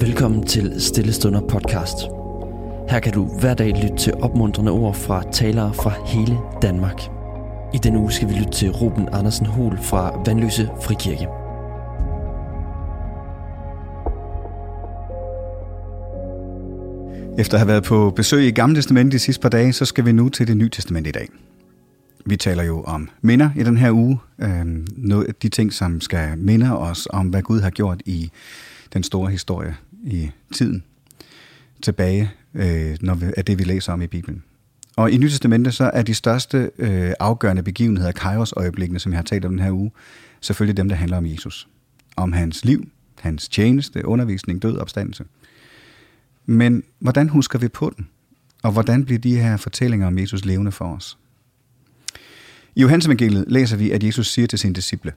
Velkommen til Stillestunder podcast. Her kan du hver dag lytte til opmuntrende ord fra talere fra hele Danmark. I denne uge skal vi lytte til Ruben Andersen Hol fra Vandløse Frikirke. Efter at have været på besøg i Gamle Testament de sidste par dage, så skal vi nu til det Nye Testament i dag. Vi taler jo om minder i den her uge. Øh, noget af de ting, som skal minde os om, hvad Gud har gjort i den store historie i tiden tilbage, øh, når vi, af det, vi læser om i Bibelen. Og i Nyt Testamentet, så er de største øh, afgørende begivenheder, Kairos-øjeblikkene, som jeg har talt om den her uge, selvfølgelig dem, der handler om Jesus. Om hans liv, hans tjeneste, undervisning, død, opstandelse. Men hvordan husker vi på den? Og hvordan bliver de her fortællinger om Jesus levende for os? I Johannes evangeliet læser vi, at Jesus siger til sine disciple,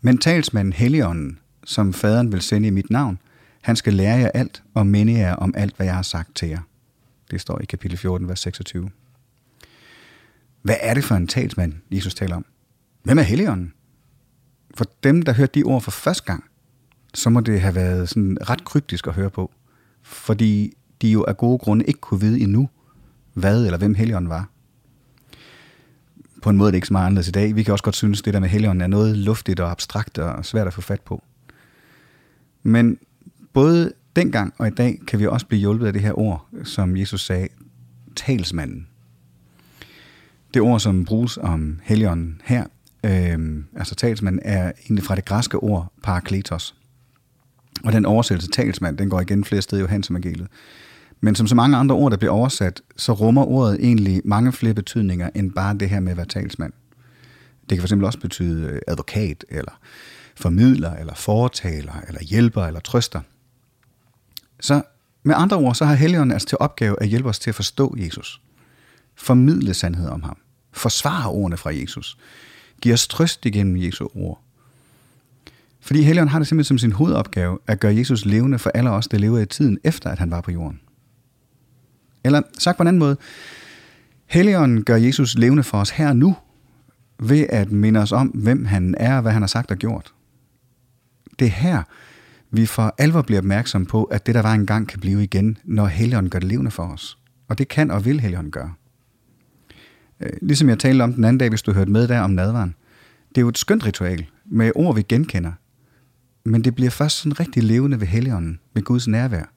Men talsmanden Helligånden, som faderen vil sende i mit navn, han skal lære jer alt og minde jer om alt, hvad jeg har sagt til jer. Det står i kapitel 14, vers 26. Hvad er det for en talsmand, Jesus taler om? Hvem er Helligånden? For dem, der hørte de ord for første gang, så må det have været sådan ret kryptisk at høre på. Fordi de jo af gode grunde ikke kunne vide endnu, hvad eller hvem Helligånden var. På en måde er det ikke så meget anderledes i dag. Vi kan også godt synes, at det der med Helligånden er noget luftigt og abstrakt og svært at få fat på. Men både dengang og i dag kan vi også blive hjulpet af det her ord, som Jesus sagde, talsmanden. Det ord, som bruges om Helligånden her, øh, altså talsmanden, er egentlig fra det græske ord parakletos. Og den oversættelse talsmand, den går igen flere steder i Johans evangeliet. Men som så mange andre ord, der bliver oversat, så rummer ordet egentlig mange flere betydninger end bare det her med at være talsmand. Det kan fx også betyde øh, advokat, eller formidler, eller fortaler, eller hjælper, eller trøster. Så med andre ord, så har Helligånden altså til opgave at hjælpe os til at forstå Jesus. Formidle sandhed om ham. Forsvare ordene fra Jesus. Giv os trøst igennem Jesu ord. Fordi Helligånden har det simpelthen som sin hovedopgave at gøre Jesus levende for alle os, der lever i tiden efter, at han var på jorden. Eller sagt på en anden måde, Helligånden gør Jesus levende for os her og nu, ved at minde os om, hvem han er og hvad han har sagt og gjort. Det er her, vi for alvor bliver opmærksom på, at det, der var engang, kan blive igen, når Helligånden gør det levende for os. Og det kan og vil Helligånden gøre. Øh, ligesom jeg talte om den anden dag, hvis du hørte med der om nadvaren. Det er jo et skønt ritual, med ord, vi genkender. Men det bliver først sådan rigtig levende ved Helligånden, ved Guds nærvær.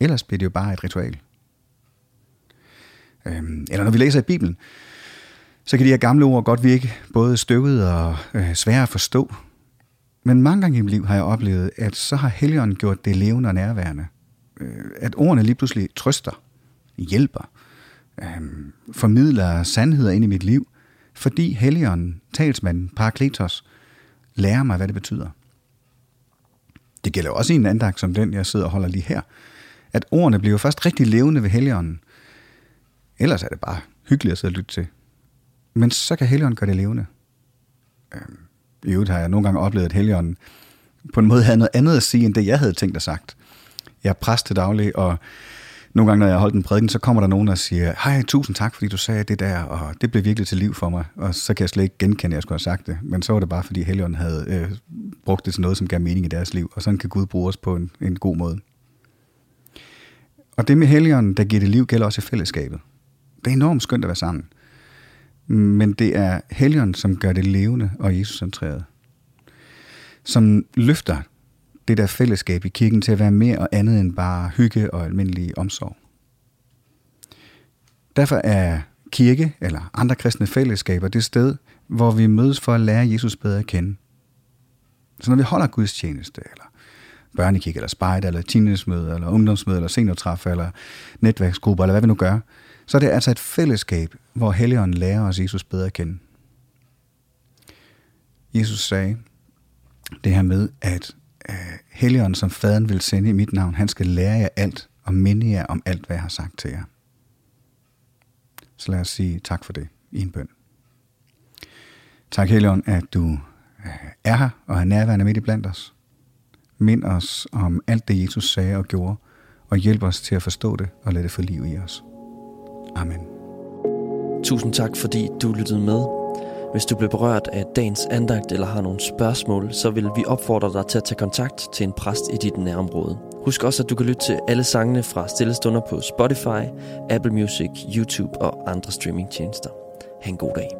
Ellers bliver det jo bare et ritual. Øhm, eller når vi læser i Bibelen, så kan de her gamle ord godt virke både støvet og øh, svære at forstå. Men mange gange i mit liv har jeg oplevet, at så har Helligånden gjort det levende og nærværende. Øh, at ordene lige pludselig trøster, hjælper, øh, formidler sandheder ind i mit liv, fordi Helligånden, talsmanden, parakletos, lærer mig, hvad det betyder. Det gælder også i en andagt som den, jeg sidder og holder lige her, at ordene bliver først rigtig levende ved Helligånden. Ellers er det bare hyggeligt at sidde og lytte til. Men så kan Helligånden gøre det levende. Øh. I øvrigt har jeg nogle gange oplevet, at Helligånden på en måde havde noget andet at sige, end det jeg havde tænkt at sagt. Jeg er præst til daglig, og nogle gange, når jeg har holdt en prædiken, så kommer der nogen, der siger, hej, tusind tak, fordi du sagde det der, og det blev virkelig til liv for mig. Og så kan jeg slet ikke genkende, at jeg skulle have sagt det. Men så var det bare, fordi Helligånden havde øh, brugt det til noget, som gav mening i deres liv. Og sådan kan Gud bruge os på en, en god måde. Og det med Helligånden, der giver det liv, gælder også i fællesskabet. Det er enormt skønt at være sammen. Men det er Helligånden, som gør det levende og Jesuscentreret. Som løfter det der fællesskab i kirken til at være mere og andet end bare hygge og almindelig omsorg. Derfor er kirke eller andre kristne fællesskaber det sted, hvor vi mødes for at lære Jesus bedre at kende. Så når vi holder Guds tjeneste, eller børnekig, eller spejder, eller teenagemøde, eller ungdomsmøde, eller seniortræf, eller netværksgrupper, eller hvad vi nu gør, så er det altså et fællesskab, hvor Helligånden lærer os Jesus bedre at kende. Jesus sagde det her med, at øh, Helligånden, som faderen vil sende i mit navn, han skal lære jer alt og minde jer om alt, hvad jeg har sagt til jer. Så lad os sige tak for det i en bøn. Tak, Helligånd, at du øh, er her og er nærværende midt i blandt os. Mind os om alt det, Jesus sagde og gjorde, og hjælp os til at forstå det og lade det få liv i os. Amen. Tusind tak, fordi du lyttede med. Hvis du blev berørt af dagens andagt eller har nogle spørgsmål, så vil vi opfordre dig til at tage kontakt til en præst i dit nærområde. Husk også, at du kan lytte til alle sangene fra Stillestunder på Spotify, Apple Music, YouTube og andre streamingtjenester. Ha' en god dag.